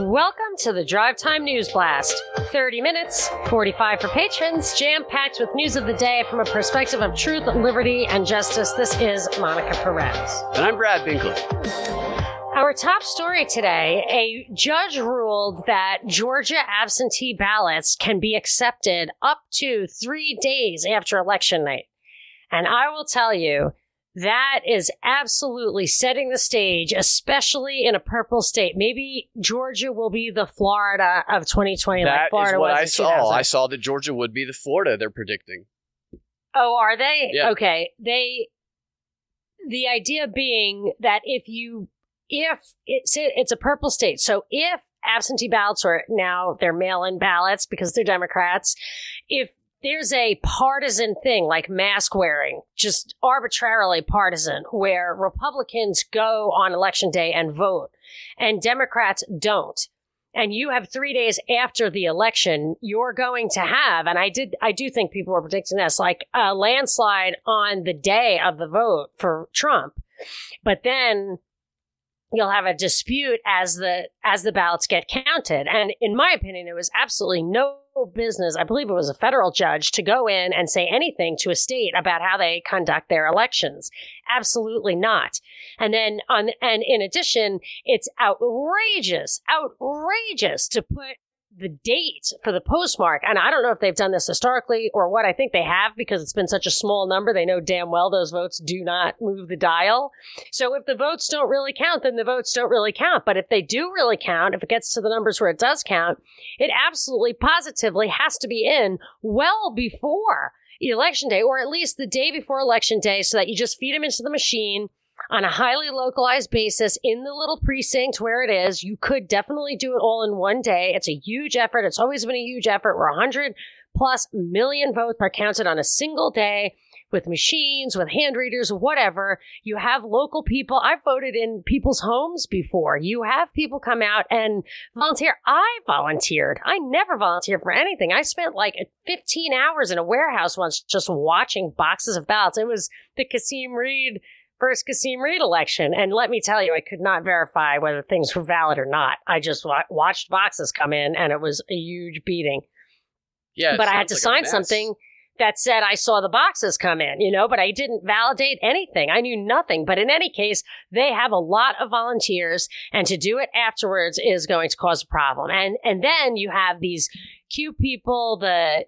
Welcome to the Drive Time News Blast. 30 minutes, 45 for patrons, jam packed with news of the day from a perspective of truth, liberty, and justice. This is Monica Perez. And I'm Brad Binkley. Our top story today a judge ruled that Georgia absentee ballots can be accepted up to three days after election night. And I will tell you, that is absolutely setting the stage, especially in a purple state. Maybe Georgia will be the Florida of 2020. That like is what was I saw. I saw that Georgia would be the Florida they're predicting. Oh, are they? Yeah. Okay. They the idea being that if you if it's it's a purple state, so if absentee ballots are now they're mail-in ballots because they're Democrats, if there's a partisan thing like mask wearing, just arbitrarily partisan, where Republicans go on election day and vote and Democrats don't and you have three days after the election, you're going to have, and I did, I do think people were predicting this, like a landslide on the day of the vote for Trump. But then you'll have a dispute as the as the ballots get counted. And in my opinion, it was absolutely no business. I believe it was a federal judge to go in and say anything to a state about how they conduct their elections. Absolutely not. And then on and in addition, it's outrageous, outrageous to put the date for the postmark. And I don't know if they've done this historically or what. I think they have because it's been such a small number. They know damn well those votes do not move the dial. So if the votes don't really count, then the votes don't really count. But if they do really count, if it gets to the numbers where it does count, it absolutely positively has to be in well before election day or at least the day before election day so that you just feed them into the machine on a highly localized basis in the little precinct where it is. You could definitely do it all in one day. It's a huge effort. It's always been a huge effort where 100 plus million votes are counted on a single day with machines, with hand readers, whatever. You have local people. I've voted in people's homes before. You have people come out and volunteer. I volunteered. I never volunteered for anything. I spent like 15 hours in a warehouse once just watching boxes of ballots. It was the Kasim Reed first Kasim Reed election. And let me tell you, I could not verify whether things were valid or not. I just wa- watched boxes come in and it was a huge beating. Yeah, but I had to like sign something that said I saw the boxes come in, you know, but I didn't validate anything. I knew nothing. But in any case, they have a lot of volunteers and to do it afterwards is going to cause a problem. And and then you have these cute people, the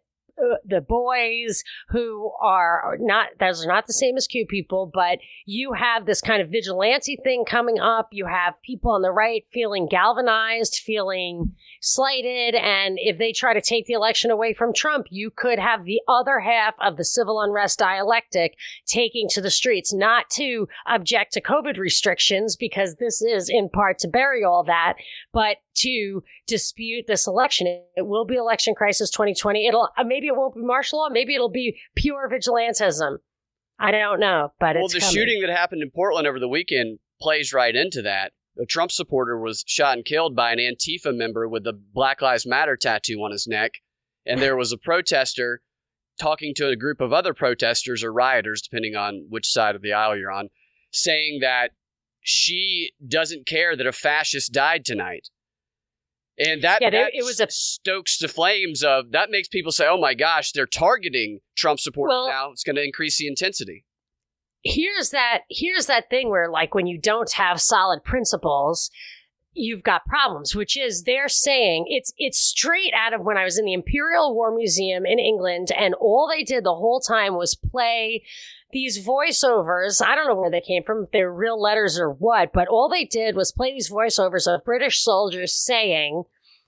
the boys who are not those are not the same as cute people but you have this kind of vigilante thing coming up. You have people on the right feeling galvanized feeling slighted and if they try to take the election away from Trump you could have the other half of the civil unrest dialectic taking to the streets not to object to covid restrictions because this is in part to bury all that but to dispute this election it will be election crisis 2020 it'll uh, maybe it won't be martial law maybe it'll be pure vigilantism i don't know but Well, the coming. shooting that happened in Portland over the weekend plays right into that. A Trump supporter was shot and killed by an Antifa member with a Black Lives Matter tattoo on his neck. And there was a protester talking to a group of other protesters or rioters, depending on which side of the aisle you're on, saying that she doesn't care that a fascist died tonight. And that, Yeah, that it was a- stokes the flames of that makes people say, oh my gosh, they're targeting Trump supporters Well- now. It's going to increase the intensity. Here's that here's that thing where like when you don't have solid principles you've got problems which is they're saying it's it's straight out of when i was in the imperial war museum in england and all they did the whole time was play these voiceovers. I don't know where they came from if they're real letters or what but all they did was play these voiceovers of british soldiers saying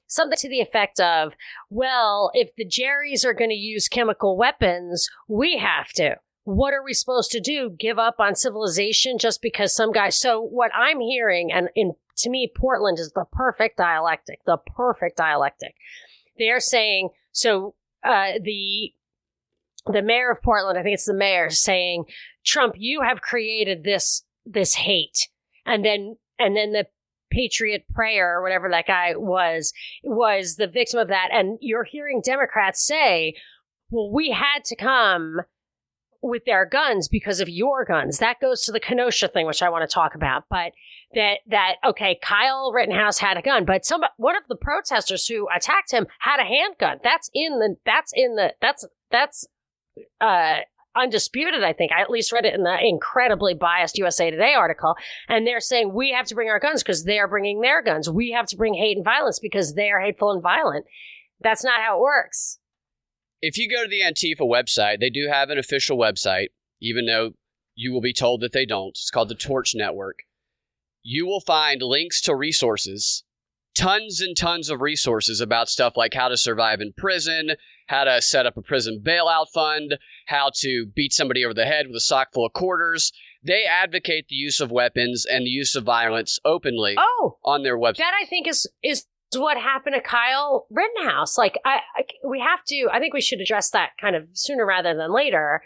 something to the effect of well if the jerrys are going to use chemical weapons we have to what are we supposed to do? Give up on civilization just because some guy. So what I'm hearing, and in to me, Portland is the perfect dialectic. The perfect dialectic. They're saying so. Uh, the the mayor of Portland, I think it's the mayor, saying, "Trump, you have created this this hate," and then and then the Patriot Prayer or whatever that guy was was the victim of that. And you're hearing Democrats say, well, we had to come with their guns because of your guns. That goes to the Kenosha thing, which I want to talk about. But that that okay, Kyle Rittenhouse had a gun, but some one of the protesters who attacked him had a handgun. That's in the that's in the that's that's uh undisputed, I think. I at least read it in the incredibly biased USA Today article. And they're saying we have to bring our guns because they're bringing their guns. We have to bring hate and violence because they are hateful and violent. That's not how it works. If you go to the Antifa website, they do have an official website, even though you will be told that they don't. It's called the Torch Network. You will find links to resources, tons and tons of resources about stuff like how to survive in prison, how to set up a prison bailout fund, how to beat somebody over the head with a sock full of quarters. They advocate the use of weapons and the use of violence openly Oh, on their website. that I think is is what happened to Kyle Rittenhouse. Like I, I we have to I think we should address that kind of sooner rather than later.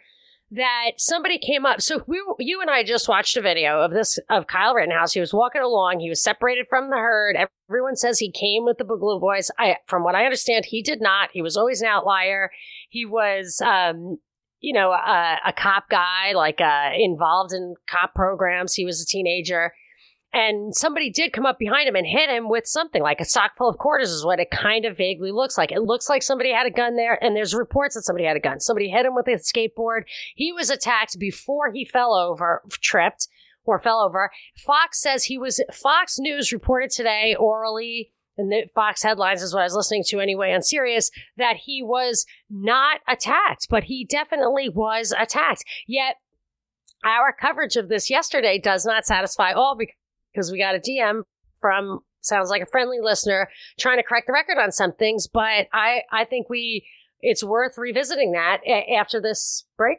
That somebody came up. So we, you and I just watched a video of this of Kyle Rittenhouse. He was walking along. He was separated from the herd. Everyone says he came with the Boogaloo Boys. I, from what I understand, he did not. He was always an outlier. He was, um, you know, a, a cop guy, like uh, involved in cop programs. He was a teenager. And somebody did come up behind him and hit him with something like a sock full of quarters, is what it kind of vaguely looks like. It looks like somebody had a gun there, and there's reports that somebody had a gun. Somebody hit him with a skateboard. He was attacked before he fell over, tripped, or fell over. Fox says he was, Fox News reported today orally, and the Fox headlines is what I was listening to anyway on Sirius, that he was not attacked, but he definitely was attacked. Yet, our coverage of this yesterday does not satisfy all because because we got a DM from sounds like a friendly listener trying to correct the record on some things, but I I think we it's worth revisiting that a- after this break.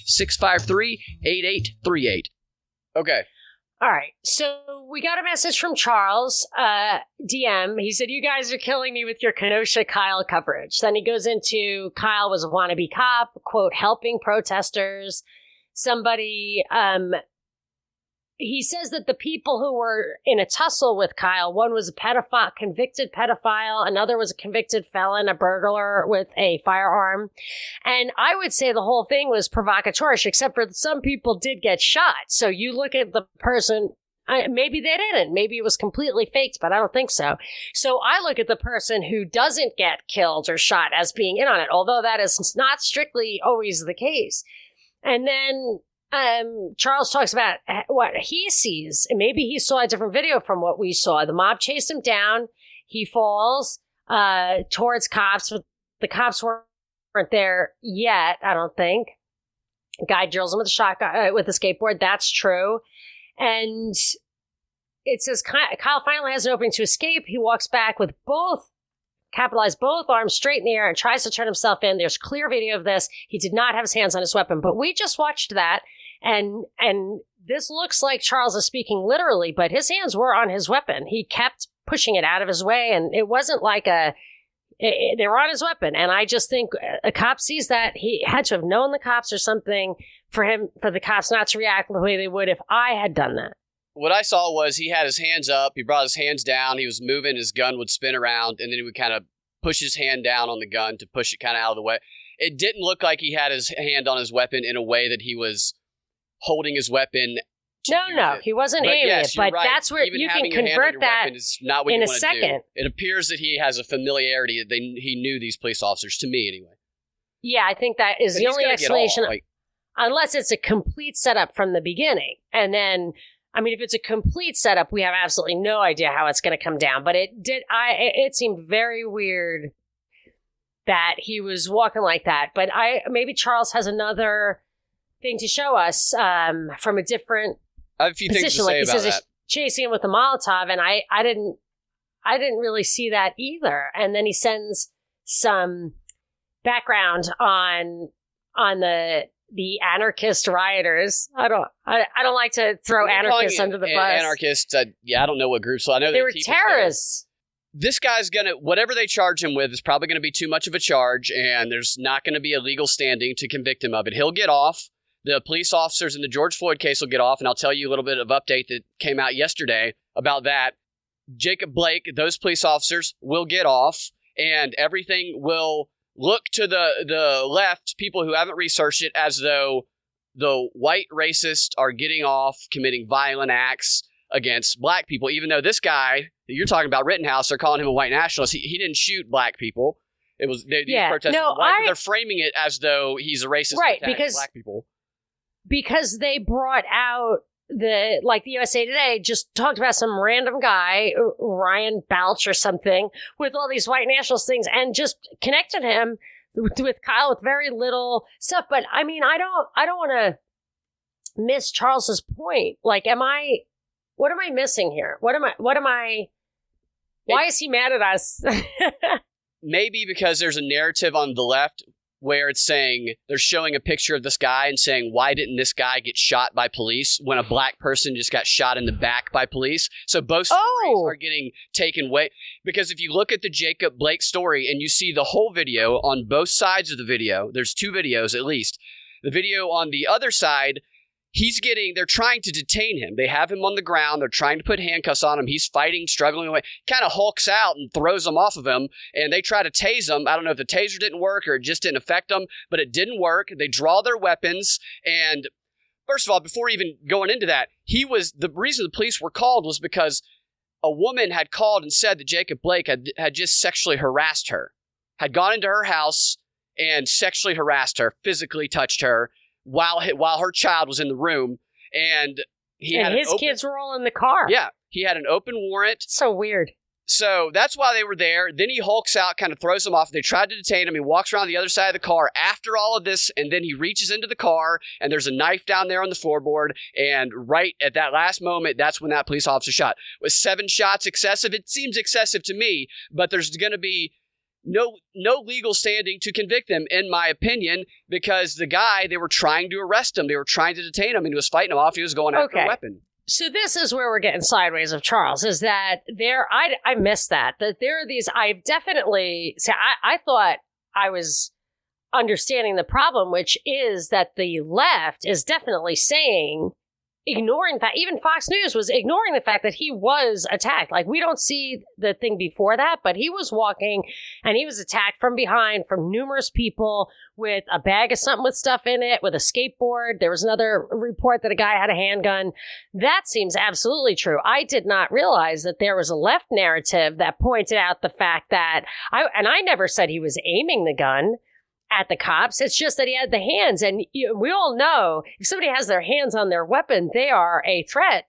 653 8838. Okay. All right. So we got a message from Charles, uh, DM. He said, You guys are killing me with your Kenosha Kyle coverage. Then he goes into Kyle was a wannabe cop, quote, helping protesters. Somebody, um, he says that the people who were in a tussle with Kyle, one was a pedophile, convicted pedophile, another was a convicted felon, a burglar with a firearm. And I would say the whole thing was provocatorish, except for some people did get shot. So you look at the person, I, maybe they didn't. Maybe it was completely faked, but I don't think so. So I look at the person who doesn't get killed or shot as being in on it, although that is not strictly always the case. And then um, Charles talks about what he sees, maybe he saw a different video from what we saw. The mob chased him down. He falls uh, towards cops, but the cops weren't there yet. I don't think. Guy drills him with a shotgun uh, with a skateboard. That's true, and it says Kyle finally has an opening to escape. He walks back with both capitalized both arms straight in the air and tries to turn himself in. There's clear video of this. He did not have his hands on his weapon, but we just watched that and and this looks like Charles is speaking literally, but his hands were on his weapon. He kept pushing it out of his way, and it wasn't like a they were on his weapon. And I just think a cop sees that he had to have known the cops or something for him for the cops not to react the way they would if I had done that. What I saw was he had his hands up, he brought his hands down, he was moving, his gun would spin around, and then he would kind of push his hand down on the gun to push it kind of out of the way. It didn't look like he had his hand on his weapon in a way that he was holding his weapon. No, no, it. he wasn't But aiming yes, it. But right. that's where Even you can having your hand on convert that. not what in you a second. Do. It appears that he has a familiarity that they, he knew these police officers. To me, anyway. Yeah, I think that is But the only gonna all, explanation, like, unless it's a complete setup from the beginning. And then, I mean, if it's a complete setup, we have absolutely no idea how it's going to come down. But it did. I it seemed very weird that he was walking like that. But I maybe Charles has another thing to show us um, from a different I have a few things to position. say Like he says, that. he's chasing him with a Molotov, and I, I didn't, I didn't really see that either. And then he sends some background on on the the anarchist rioters. I don't I, I don't like to throw We're anarchists under the an- bus. Anarchists. Uh, yeah, I don't know what groups. So I know they were Antifa's there. terrorists. This guy's gonna whatever they charge him with is probably gonna be too much of a charge, and there's not gonna be a legal standing to convict him of it. He'll get off. The police officers in the George Floyd case will get off, and I'll tell you a little bit of update that came out yesterday about that. Jacob Blake, those police officers will get off, and everything will look to the the left, people who haven't researched it, as though the white racists are getting off committing violent acts against black people, even though this guy that you're talking about, Rittenhouse, they're calling him a white nationalist. He, he didn't shoot black people. It was they, Yeah, protesters no, were black, but I- they're framing it as though he's a racist, Right, because- black people. Because they brought out the like the USA Today just talked about some random guy uh, Ryan Balch or something with all these white nationalist things and just connected him with, with Kyle with very little stuff. But I mean, I don't I don't want to miss Charles's point. Like, am I? What am I missing here? What am I? What am I? Why is he mad at us? Maybe because there's a narrative on the left where it's saying they're showing a picture of this guy and saying why didn't this guy get shot by police when a mm-hmm. black person just got shot in the back by police? So both stories Oh. are getting taken away because if you look at the jacob blake story and you see the whole video on both sides of the video there's two videos at least. The video on the other side he's getting they're trying to detain him they have him on the ground they're trying to put handcuffs on him he's fighting struggling away kind of hulks out and throws them off of him and they try to tase him. I don't know if the taser didn't work or it just didn't affect him but it didn't work. They draw their weapons. And first of all, before even going into that, he was the reason the police were called was because a woman had called and said that Jacob Blake had, had just sexually harassed her, had gone into her house and sexually harassed her, physically touched her while while her child was in the room. And he and an his open- kids were all in the car. Yeah, he had an open warrant. so weird. So that's why they were there. Then he hulks out, kind of throws them off. They tried to detain him. He walks around the other side of the car after all of this, and then he reaches into the car, and there's a knife down there on the floorboard. And right at that last moment, that's when that police officer shot. Was seven shots excessive? It seems excessive to me, but there's going to be no no legal standing to convict them, in my opinion, because the guy they were trying to arrest him, they were trying to detain him, and he was fighting him off. He was going after Okay. a weapon. So this is where we're getting sideways of Charles is that there I I missed that that there are these I've definitely see I I thought I was understanding the problem which is that the left is definitely saying ignoring that even Fox News was ignoring the fact that he was attacked. Like we don't see the thing before that but he was walking and he was attacked from behind from numerous people with a bag of something with stuff in it with a skateboard. There was another report that a guy had a handgun. That seems absolutely true. I did not realize that there was a left narrative that pointed out the fact that I and I never said he was aiming the gun at the cops. It's just that he had the hands, and you, we all know if somebody has their hands on their weapon, they are a threat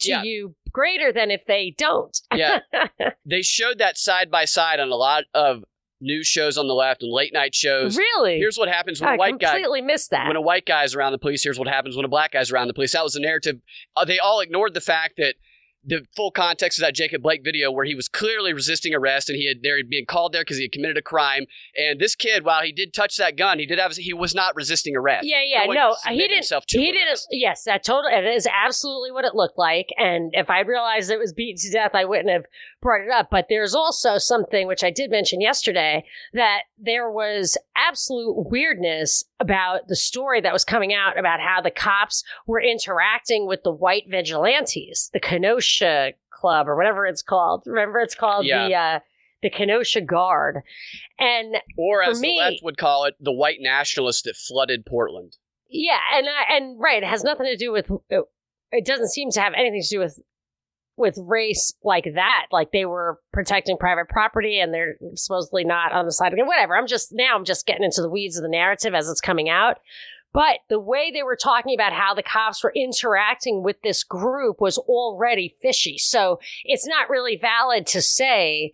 to Yeah. you greater than if they don't. Yeah. they showed that side by side on a lot of news shows on the left and late night shows. really, Here's what happens when I a white guy completely missed that. when a white guy's around the police. Here's what happens when a black guy's around the police. That was the narrative. Uh, they all ignored the fact that the full context of that Jacob Blake video, where he was clearly resisting arrest and he had there being called there because he had committed a crime. And this kid, while he did touch that gun, he did have he was not resisting arrest. Yeah, yeah, going no, he didn't. He didn't. Yes, that totally. It is absolutely what it looked like. And if I realized it was beaten to death, I wouldn't have brought it up. But there's also something which I did mention yesterday that there was absolute weirdness about the story that was coming out about how the cops were interacting with the white vigilantes, the Kenosha Club or whatever it's called. Remember, it's called Yeah. the. uh the Kenosha Guard. And Or as me- the left would call it, the white nationalists that flooded Portland. Yeah, and I, and right, it has nothing to do with. It doesn't seem to have anything to do with with race like that. Like they were protecting private property, and they're supposedly not on the side of it. Whatever. I'm just now. I'm just getting into the weeds of the narrative as it's coming out. But the way they were talking about how the cops were interacting with this group was already fishy. So it's not really valid to say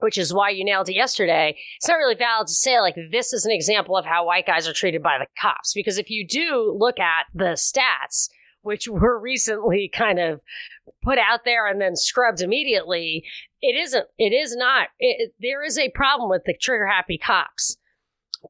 which is why you nailed it yesterday. It's not really valid to say, like, this is an example of how white guys are treated by the cops. Because if you do look at the stats, which were recently kind of put out there and then scrubbed immediately, it isn't. It is not. It, there is a problem with the trigger happy cops,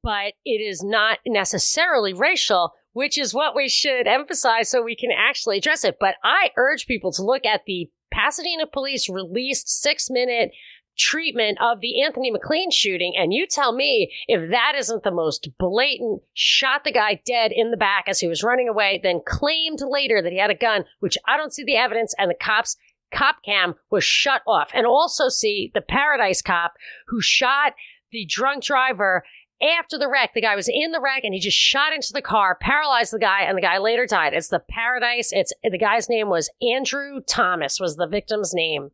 but it is not necessarily racial, which is what we should emphasize so we can actually address it. But I urge people to look at the Pasadena police released six minute treatment of the Anthony McClain shooting. And you tell me if that isn't the most blatant, shot the guy dead in the back as he was running away, then claimed later that he had a gun, which I don't see the evidence. And the cops cop cam was shut off. And also see the Paradise cop who shot the drunk driver after the wreck. The guy was in the wreck and he just shot into the car, paralyzed the guy, and the guy later died. It's the Paradise. It's the guy's name was Andrew Thomas was the victim's name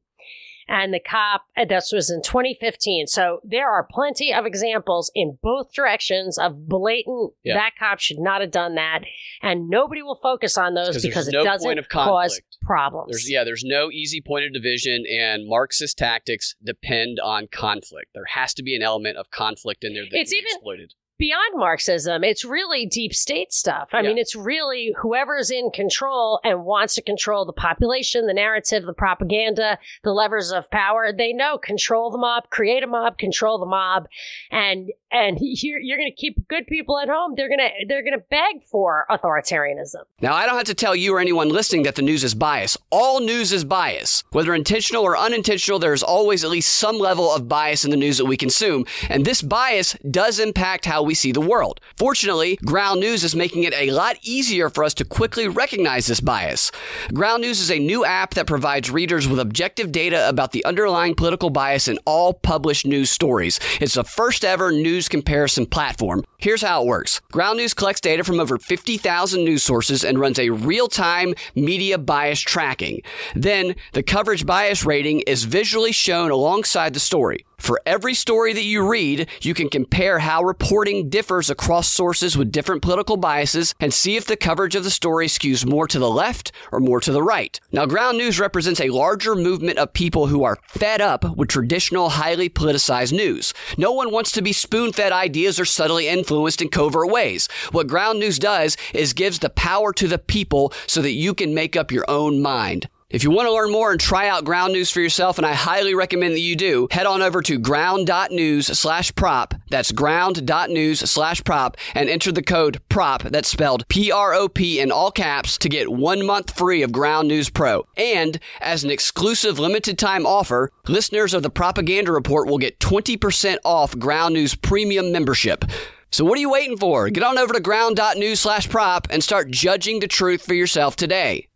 and the cop, and this was in 2015. So there are plenty of examples in both directions of blatant, yeah. that cop should not have done that. And nobody will focus on those because it no doesn't cause problems. There's, yeah, there's no easy point of division, and Marxist tactics depend on conflict. There has to be an element of conflict in there that it's even, exploited beyond Marxism. It's really deep state stuff. I yeah. mean, it's really whoever's in control and wants to control the population, the narrative, the propaganda, the levers of power. They know control the mob, create a mob, control the mob, and and you're, you're going to keep good people at home. They're going to they're going to beg for authoritarianism. Now, I don't have to tell you or anyone listening that the news is bias. All news is bias, whether intentional or unintentional. There's always at least some level of bias in the news that we consume, and this bias does impact how we see the world. Fortunately, Ground News is making it a lot easier for us to quickly recognize this bias. Ground News is a new app that provides readers with objective data about the underlying political bias in all published news stories. It's the first ever news news comparison platform. Here's how it works. Ground News collects data from over 50,000 news sources and runs a real-time media bias tracking. Then the coverage bias rating is visually shown alongside the story. For every story that you read, you can compare how reporting differs across sources with different political biases and see if the coverage of the story skews more to the left or more to the right. Now, ground news represents a larger movement of people who are fed up with traditional, highly politicized news. No one wants to be spoon fed ideas or subtly influenced in covert ways. What ground news does is gives the power to the people so that you can make up your own mind. If you want to learn more and try out Ground News for yourself, and I highly recommend that you do, head on over to ground.news slash prop. That's ground.news slash prop and enter the code PROP, that's spelled P R O P in all caps, to get one month free of Ground News Pro. And as an exclusive limited time offer, listeners of the Propaganda Report will get 20% off Ground News Premium membership. So what are you waiting for? Get on over to ground.news slash prop and start judging the truth for yourself today.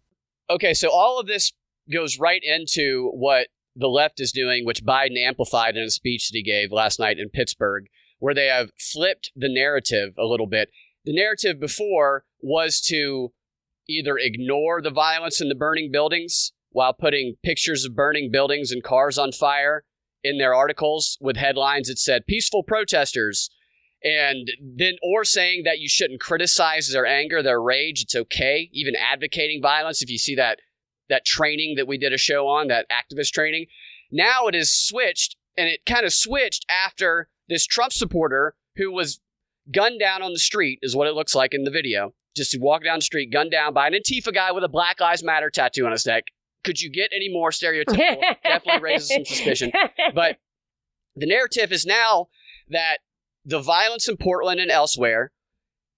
Okay, so all of this goes right into what the left is doing, which Biden amplified in a speech that he gave last night in Pittsburgh, where they have flipped the narrative a little bit. The narrative before was to either ignore the violence in the burning buildings while putting pictures of burning buildings and cars on fire in their articles with headlines that said peaceful protesters and then or saying that you shouldn't criticize their anger their rage it's okay. Even advocating violence if you see that that training that we did a show on that activist training. Now it is switched and it kind of switched after this trump supporter who was gunned down on the street is what it looks like in the video. Just walk down the street gunned down by an antifa guy with a black lives matter tattoo on his neck. Could you get any more stereotypical? Definitely raises some suspicion. But the narrative is now that the violence in Portland and elsewhere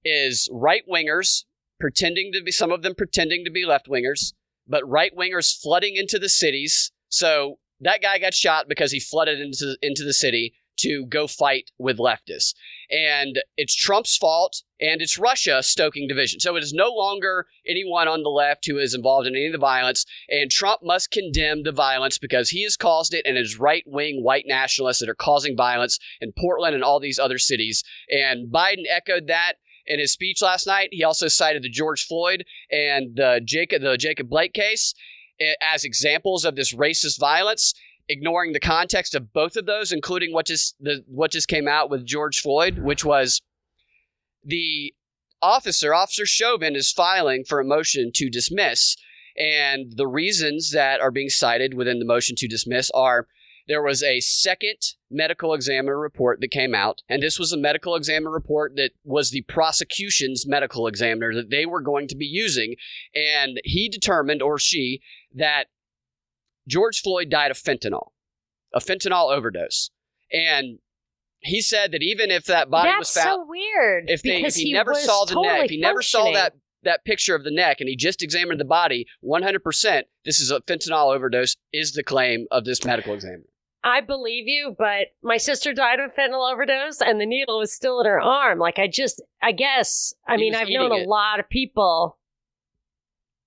is right wingers pretending to be some of them pretending to be left wingers, but right wingers flooding into the cities. So that guy got shot because he flooded into into the city to go fight with leftists. And it's Trump's fault and it's Russia stoking division. So it is no longer anyone on the left who is involved in any of the violence. And Trump must condemn the violence because he has caused it and his right wing white nationalists that are causing violence in Portland and all these other cities. And Biden echoed that in his speech last night. He also cited the George Floyd and the Jacob the Jacob Blake case eh, as examples of this racist violence ignoring the context of both of those, including what just the what just came out with George Floyd, which was the officer, Officer Chauvin, is filing for a motion to dismiss, and the reasons that are being cited within the motion to dismiss are there was a second medical examiner report that came out, and this was a medical examiner report that was the prosecution's medical examiner that they were going to be using, and he determined or she that George Floyd died of fentanyl. a fentanyl overdose. And he said that even if that body That's was found, so weird. if, they, if because he, never saw the totally neck, if he never saw that that picture of the neck, and he just examined the body, 100%, this is a fentanyl overdose, is the claim of this medical examiner. I believe you, but my sister died of fentanyl overdose, and the needle was still in her arm. Like I just, I guess, I He mean, I've known eating a it. lot of people.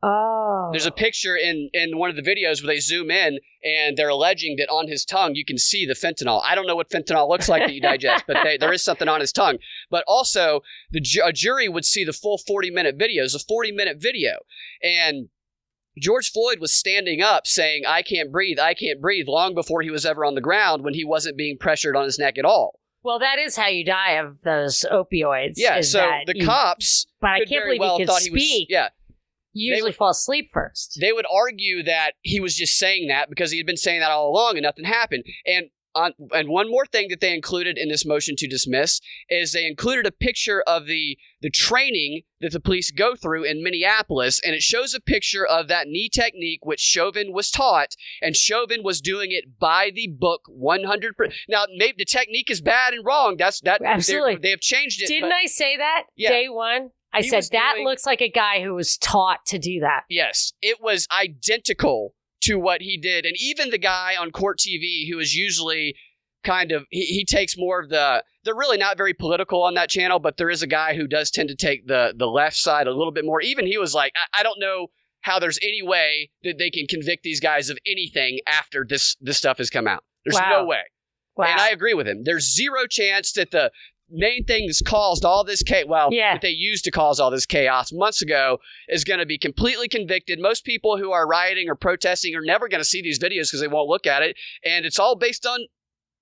Oh, There's a picture in in one of the videos where they zoom in and they're alleging that on his tongue you can see the fentanyl. I don't know what fentanyl looks like that you digest, but they, there is something on his tongue. But also, the a jury would see the full 40 minute video. It's a 40 minute video, and George Floyd was standing up saying, "I can't breathe, I can't breathe," long before he was ever on the ground when he wasn't being pressured on his neck at all. well, that is how you die of those opioids. Yeah, so the you- cops But I can't believe well he could thought speak. he was. Yeah, usually would- fall asleep first. they would argue that he was just saying that because he had been saying that all along and nothing happened. And on, and one more thing that they included in this motion to dismiss is they included a picture of the the training that the police go through in Minneapolis, and it shows a picture of that knee technique which Chauvin was taught, and Chauvin was doing it by the book, one hundred percent. Now, maybe the technique is bad and wrong. That's that. Absolutely. they have changed it. Didn't but- I say that Yeah. day one? I He said that doing- looks like a guy who was taught to do that. Yes, it was identical to what he did. And even the guy on court TV who is usually kind of he, he takes more of the they're really not very political on that channel, but there is a guy who does tend to take the the left side a little bit more. Even he was like, I, I don't know how there's any way that they can convict these guys of anything after this this stuff has come out. There's Wow. no way. Wow. And I agree with him. There's zero chance that the main thing that's caused all this chaos, well, Yeah. that they used to cause all this chaos months ago, is going to be completely convicted. Most people who are rioting or protesting are never going to see these videos because they won't look at it. And it's all based on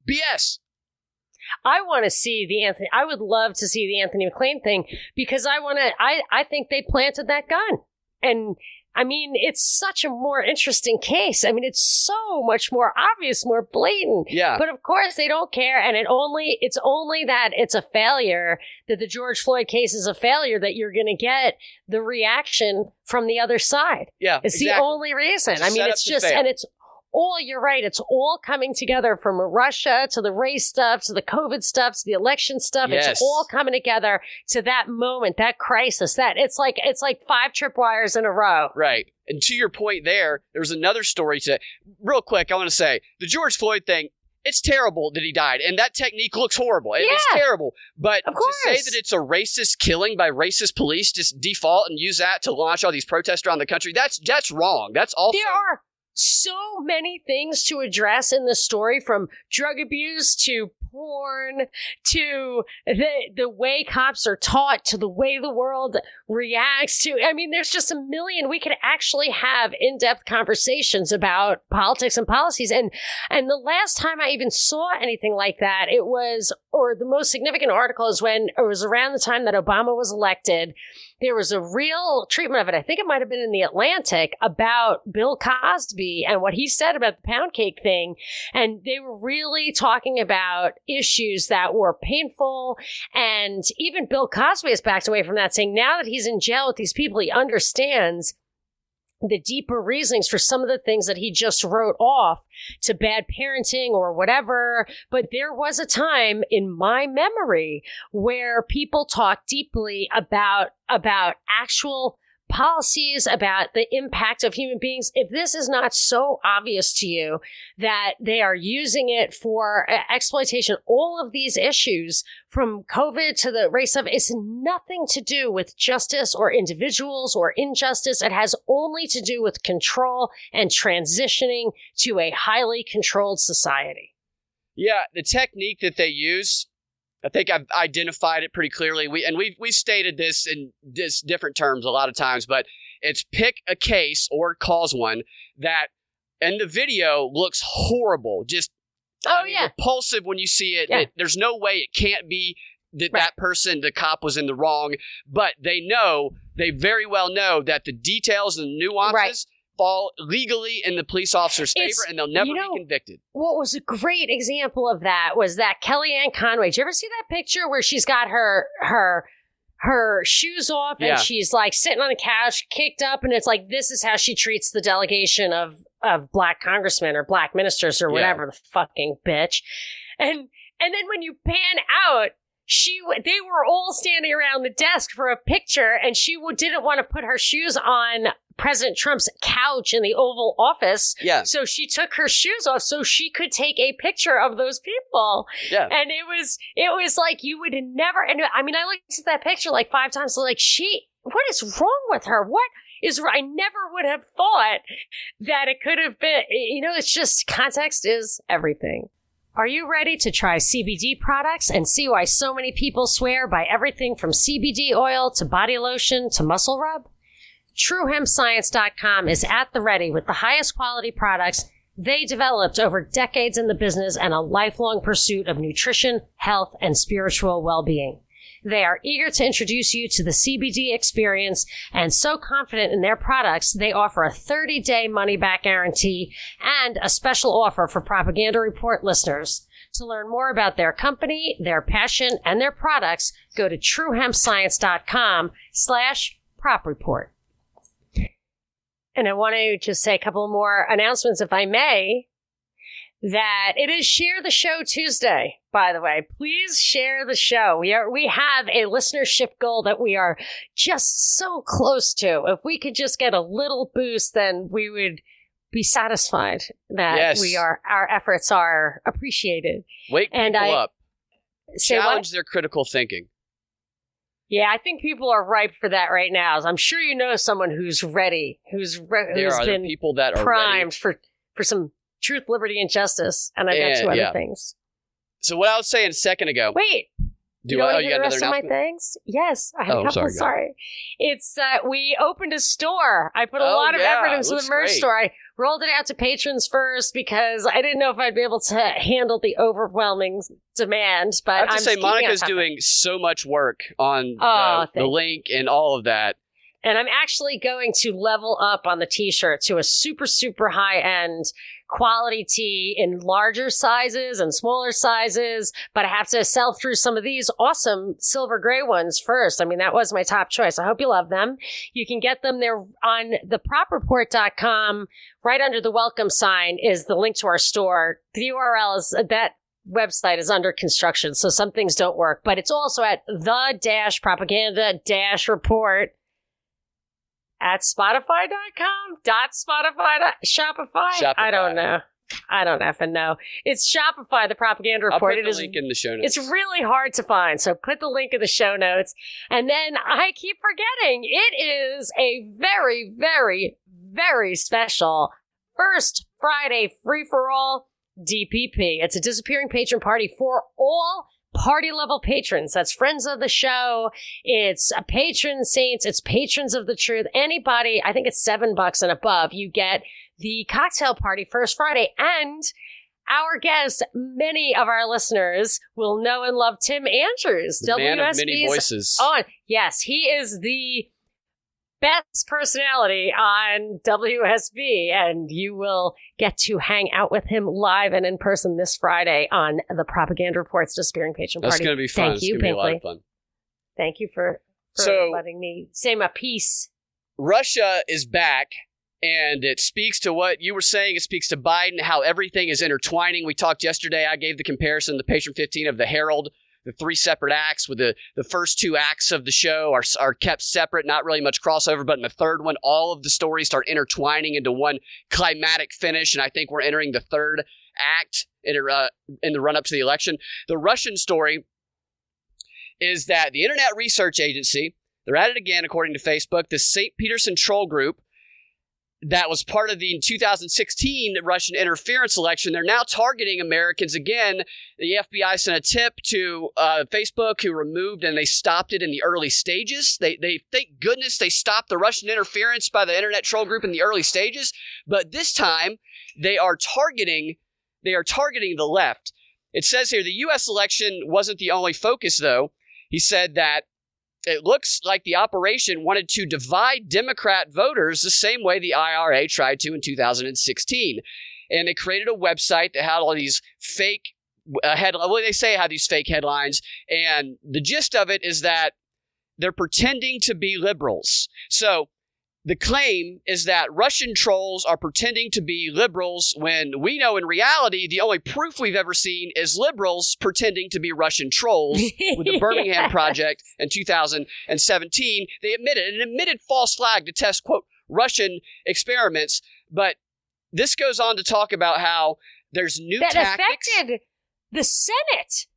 BS. I want to see the Anthony. I would love to see the Anthony McClain thing because I want to. I I think they planted that gun, and I mean it's such a more interesting case. I mean it's so much more obvious, more blatant. Yeah. But of course they don't care, and it only it's only that it's a failure that the George Floyd case is a failure that you're going to get the reaction from the other side. yeah. It's exactly. the only reason. It's I mean, it's just and it's all, you're right. It's all coming together from Russia to the race stuff to the COVID stuff to the election stuff. Yes. It's all coming together to that moment, that crisis, that it's like, it's like five tripwires in a row. Right. And to your point there, there was another story to real quick, I want to say the George Floyd thing, it's terrible that he died. And that technique looks horrible. It- It's terrible. But to say that it's a racist killing by racist police, just default and use that to launch all these protests around the country, that's that's wrong. That's also There are so many things to address in this story from drug abuse to porn to the the way cops are taught to the way the world reacts to I mean there's just a million we could actually have in-depth conversations about politics and policies. And and the last time I even saw anything like that it was or the most significant article is when it was around the time that Obama was elected there was a real treatment of it. I think it might have been in the Atlantic about Bill Cosby and what he said about the pound cake thing. And they were really talking about issues that were painful. And even Bill Cosby has backed away from that, saying now that he's in jail with these people, he understands the deeper reasonings for some of the things that he just wrote off to bad parenting or whatever. But there was a time in my memory where people talk deeply about about actual policies about the impact of human beings if this is not so obvious to you that they are using it for uh, exploitation all of these issues from covid to the race of it's nothing to do with justice or individuals or injustice. It has only to do with control and transitioning to a highly controlled society. Yeah, the technique that they use, I think I've identified it pretty clearly. We and we we stated this in this different terms a lot of times, but it's pick a case or cause one that in the video looks horrible, just oh I mean, yeah repulsive when you see it. Yeah. It- there's no way it can't be that Right. that person, the cop, was in the wrong. But they know, they very well know that the details and nuances Right. Fall legally in the police officer's favor, and they'll never you know- be convicted. what was a great example of that was that Kellyanne Conway. Did you ever see that picture where she's got her her her shoes off and she's like sitting on the couch, kicked up, and it's like this is how she treats the delegation of of black congressmen or black ministers or Yeah. whatever the fucking bitch. And and then when you pan out, she they were all standing around the desk for a picture, and she didn't want to put her shoes on President Trump's couch in the Oval Office. Yeah, So she took her shoes off so she could take a picture of those people. yeah. And it was it was like you would never and I mean I looked at that picture like five times like she what is wrong with her? What is I never would have thought that it could have been you know it's just context is everything. Are you ready to try CBD products and see why so many people swear by everything from CBD oil to body lotion to muscle rub? TrueHempScience.com is at the ready with the highest quality products they developed over decades in the business and a lifelong pursuit of nutrition, health, and spiritual well-being. They are eager to introduce you to the CBD experience and so confident in their products, they offer a 30 day money back guarantee and a special offer for Propaganda Report listeners. To learn more about their company, their passion, and their products, go to truehempscience.com slash prop report. And I want to just say a couple more announcements, if I may, that it is Share the Show Tuesday, by the way. Please share the show. We are, we have a listenership goal that we are just so close to. If we could just get a little boost, then we would be satisfied that Yes. we are, our efforts are appreciated. Wake And people I- up. Say what? Challenge their critical thinking. Yeah, I think people are ripe for that right now. I'm sure you know someone who's ready, who's, re- There who's are the been people that are primed ready. for for some truth, liberty, and justice, and I've got two other yeah. things. So what I was saying a second ago. Wait, do you I? Oh, to you hear got the rest of my things? Yes, I have Oh, a couple. sorry, Sorry, it's uh, we opened a store. I put a Oh, lot of yeah, effort into the merch great. store. I rolled it out to patrons first because I didn't know if I'd be able to handle the overwhelming demand. But I have to I'm say, Monica's top of it. doing so much work on Oh, the, the link and all of that. And I'm actually going to level up on the t-shirt to a super, super high end quality tea in larger sizes and smaller sizes. But I have to sell through some of these awesome silver gray ones first. I mean, that was my top choice. I hope you love them. You can get them there on thepropreport.com. Right under the welcome sign is the link to our store. The URL is that website is under construction, so some things don't work, but it's also at the dash propaganda dash report at spotify.com dot spotify dot shopify? I don't know. I don't effing know. It's shopify the propaganda I'll report. put It the is link in the show notes. it's really hard to find so put the link in the show notes. And then i keep forgetting it is a very very very special first friday free for all dpp it's a disappearing patron party for all party level patrons. That's friends of the show. It's a patron saints. It's patrons of the truth. Anybody i think it's seven bucks and above you get the cocktail party first friday. And our guest many of our listeners will know and love tim andrews. The man of many voices. on. Yes he is the best personality on WSB, and you will get to hang out with him live and in person this Friday on the Propaganda Reports Disappearing Patron That's Party. going to be fun. Thank you, it's going to be a lot Binkley. of fun. Thank you for, for So- letting me say my piece. Russia is back, and it speaks to what you were saying. It speaks to Biden, how everything is intertwining. We talked yesterday. I gave the comparison, the Patron 15 of the Herald, the three separate acts, with the, the first two acts of the show are, are kept separate, not really much crossover. But in the third one, all of the stories start intertwining into one climatic finish. And I think we're entering the third act in, uh, in the run up to the election. The Russian story is that the Internet Research Agency, they're at it again, according to Facebook, the St. Peterson Troll Group that was part of the 2016 Russian interference election. They're now targeting Americans again. The FBI sent a tip to uh, Facebook, who removed and they stopped it in the early stages. They, they, thank goodness, they stopped the Russian interference by the Internet Troll Group in the early stages. But this time, they are targeting, they are targeting the left. It says here the U.S. election wasn't the only focus, though. He said that it looks like the operation wanted to divide Democrat voters the same way the IRA tried to in 2016. And they created a website that had all these fake uh, head. Well, they say had these fake headlines, and the gist of it is that they're pretending to be liberals. So the claim is that Russian trolls are pretending to be liberals when we know in reality the only proof we've ever seen is liberals pretending to be Russian trolls with the Birmingham Yeah. Project in 2017. They admitted an admitted false flag to test, quote, Russian experiments. But this goes on to talk about how there's new that tactics. affected the Senate.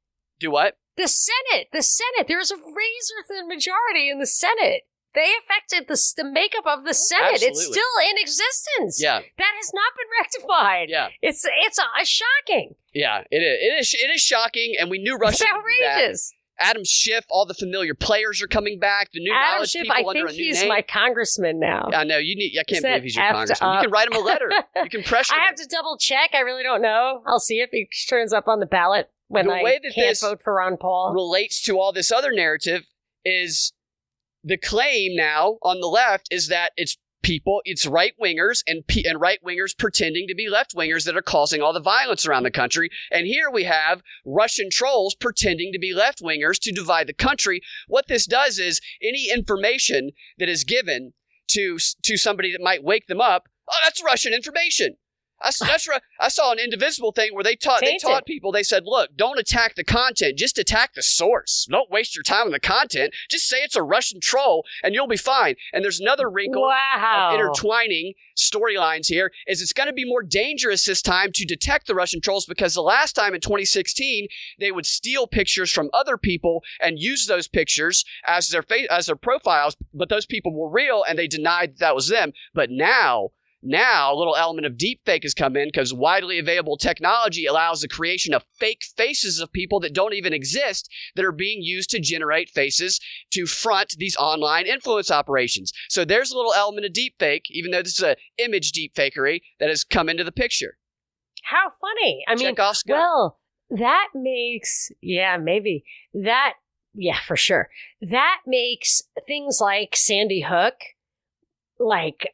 Do what? The Senate. The Senate. There is a razor thin majority in the Senate. They affected the, the makeup of the Senate. It's still in existence. Yeah, That has not been rectified. yeah, It's it's uh, shocking. yeah. It is. It is. It is shocking, and we knew Russia. it's outrageous. Adam Schiff, all the familiar players are coming back. The new Adam knowledge Schiff, people I under think a new he's name. my congressman now. I know you need. I can't believe he's your congressman. You can write him a letter. You can pressure. I him. have to double check. I really don't know. I'll see if he turns up on the ballot when The I way that can't this vote for Ron Paul. relates to all this other narrative is the claim now on the left is that it's people, it's right wingers and pe- and right wingers pretending to be left wingers that are causing all the violence around the country. And here we have Russian trolls pretending to be left wingers to divide the country. What this does is any information that is given to to somebody that might wake them up, oh, that's Russian information. I, that's right. I saw an indivisible thing where they taught they taught people. They said, "Look, don't attack the content. Just attack the source. Don't waste your time on the content. Just say it's a Russian troll, and you'll be fine." And there's another wrinkle Wow. of intertwining storylines here. Is it's going to be more dangerous this time to detect the Russian trolls because the last time in 2016 they would steal pictures from other people and use those pictures as their fa- as their profiles, but those people were real and they denied that, that was them. But now now, a little element of deepfake has come in because widely available technology allows the creation of fake faces of people that don't even exist that are being used to generate faces to front these online influence operations. So there's a little element of deepfake, even though this is an image deep fakery that has come into the picture. How funny. I mean, well, that makes, yeah, maybe. That, yeah, for sure. That makes things like Sandy Hook, like,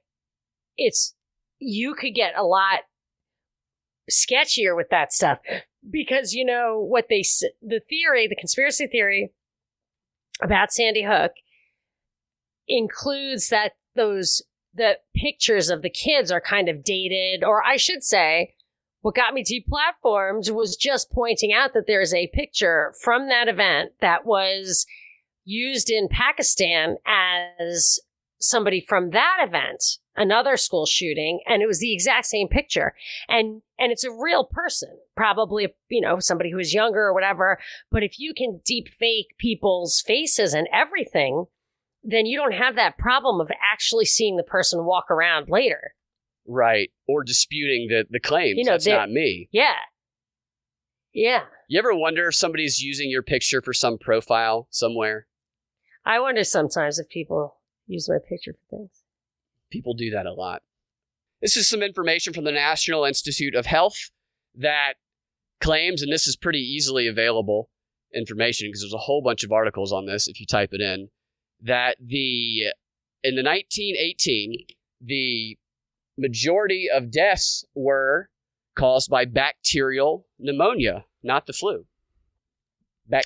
it's, you could get a lot sketchier with that stuff. Because, you know, what they the theory, the conspiracy theory about Sandy Hook includes that those, the pictures of the kids are kind of dated, or I should say, what got me deplatformed was just pointing out that there's a picture from that event that was used in Pakistan as somebody from that event, another school shooting, and it was the exact same picture. And and it's a real person, probably you know somebody who is younger or whatever. But if you can deep fake people's faces and everything, then you don't have that problem of actually seeing the person walk around later. Right. Or disputing the, the claims. You know, That's not me. Yeah. Yeah. You ever wonder if somebody's using your picture for some profile somewhere? I wonder sometimes if people use my picture for things. People do that a lot. This is some information from the National Institute of Health that claims, and this is pretty easily available information because there's a whole bunch of articles on this if you type it in, that the in the 1918 the majority of deaths were caused by bacterial pneumonia, not the flu.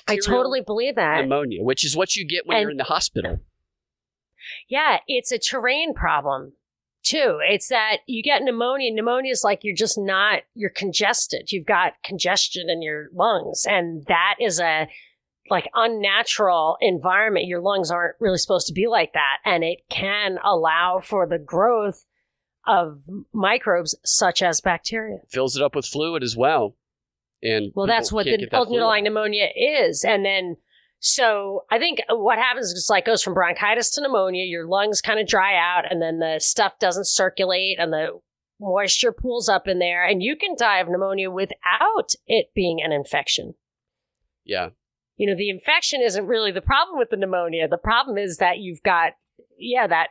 I totally believe that. pneumonia, which is what you get when And- you're in the hospital. Yeah, it's a terrain problem too. It's that you get pneumonia. Pneumonia is like you're just not, you're congested. You've got congestion in your lungs. And that is a like unnatural environment. Your lungs aren't really supposed to be like that. And it can allow for the growth of microbes such as bacteria. fills it up with fluid as well. And Well, that's what the that underlying pneumonia is. And then, so I think what happens is it's like goes from bronchitis to pneumonia. Your lungs kind of dry out, and then the stuff doesn't circulate, and the moisture pools up in there, and you can die of pneumonia without it being an infection. Yeah, You know, the infection isn't really the problem with the pneumonia. The problem is that you've got, yeah, that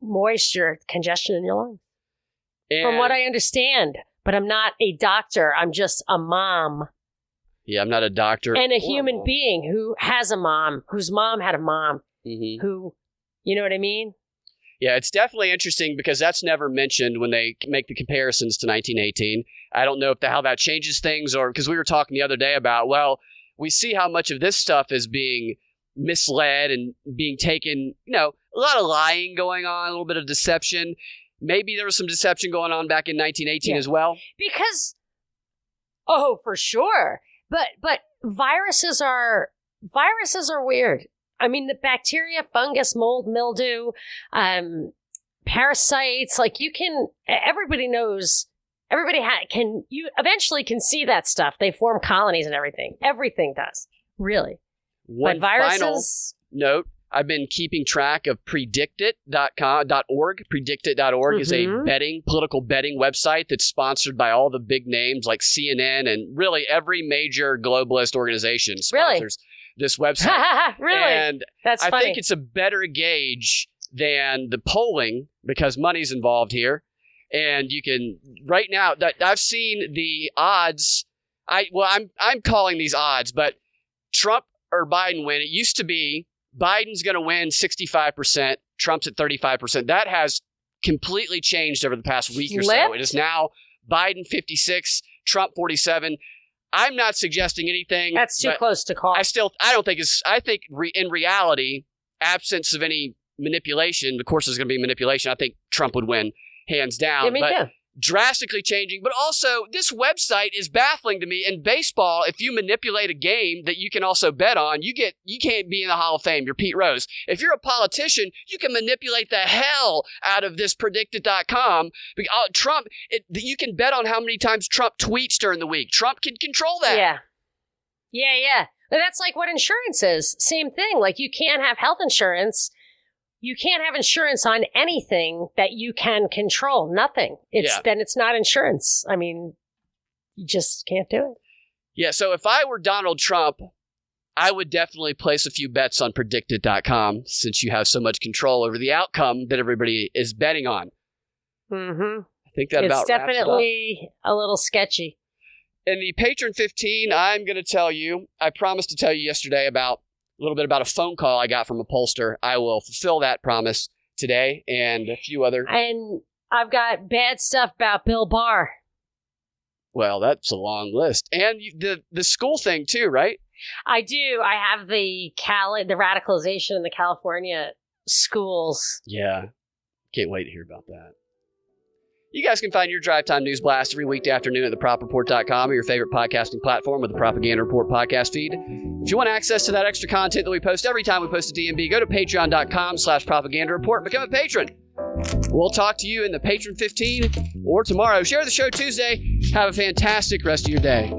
moisture congestion in your lungs. and, From what I understand, but I'm not a doctor. I'm just a mom. Yeah, I'm not a doctor and a human mom. being who has a mom, whose mom had a mom, Mhm. who, you know what I mean? Yeah, it's definitely interesting because that's never mentioned when they make the comparisons to 1918. I don't know if the, how that changes things, or because we were talking the other day about, well, we see how much of this stuff is being misled and being taken, you know, a lot of lying going on, a little bit of deception. Maybe there was some deception going on back in 1918 Yeah. as well. because oh for sure but but viruses are viruses are weird. I mean the bacteria fungus mold mildew um parasites like you can everybody knows everybody ha- can you eventually can see that stuff. They form colonies and everything. Everything does. Really. One but viruses final note I've been keeping track of predictit.com.org. Predictit.org is a Mhm. betting, political betting website that's sponsored by all the big names like CNN and really every major globalist organization Really? sponsors this website. really And that's I funny think it's a better gauge than the polling because money's involved here. And you can right now that I've seen the odds. I well, I'm I'm calling these odds, but Trump or Biden win. It used to be Biden's going to win 65%, Trump's at 35%. That has completely changed over the past week or so. It is now Biden 56, Trump 47. I'm not suggesting anything. that's too close to call I still, I don't think it's. I think re, in reality, absence of any manipulation, of course, there's going to be manipulation. I think Trump would win hands down. yeah, me but too. Drastically changing. But also, this website is baffling to me. In baseball, if you manipulate a game that you can also bet on, you get you can't be in the Hall of Fame. You're Pete Rose. If you're a politician, you can manipulate the hell out of this predictit.com. Uh, Trump, it, you can bet on how many times Trump tweets during the week. Trump can control that. Yeah. Yeah, yeah. That's like what insurance is. Same thing. Like you can't have health insurance. You can't have insurance on anything that you can control. Nothing. It's Yeah. then it's not insurance. I mean, you just can't do it. Yeah, so if I were Donald Trump, I would definitely place a few bets on predictit.com since you have so much control over the outcome that everybody is betting on. Mm-hmm. I think that It's about wraps it definitely a little sketchy. In the Patreon 15, I'm going to tell you, I promised to tell you yesterday about a little bit about a phone call I got from a pollster. I will fulfill that promise today and a few other. And I've got bad stuff about Bill Barr. Well, that's a long list. And the the school thing too, right? I do. I have the Cali- the radicalization in the California schools. Yeah. Can't wait to hear about that. You guys can find your Drive Time News Blast every weekday afternoon at thepropreport.com or your favorite podcasting platform with the Propaganda Report podcast feed. If you want access to that extra content that we post every time we post a DNB, go to patreon.com slash propaganda report become a patron. We'll talk to you in the Patreon 15 or tomorrow. Share the show Tuesday. Have a fantastic rest of your day.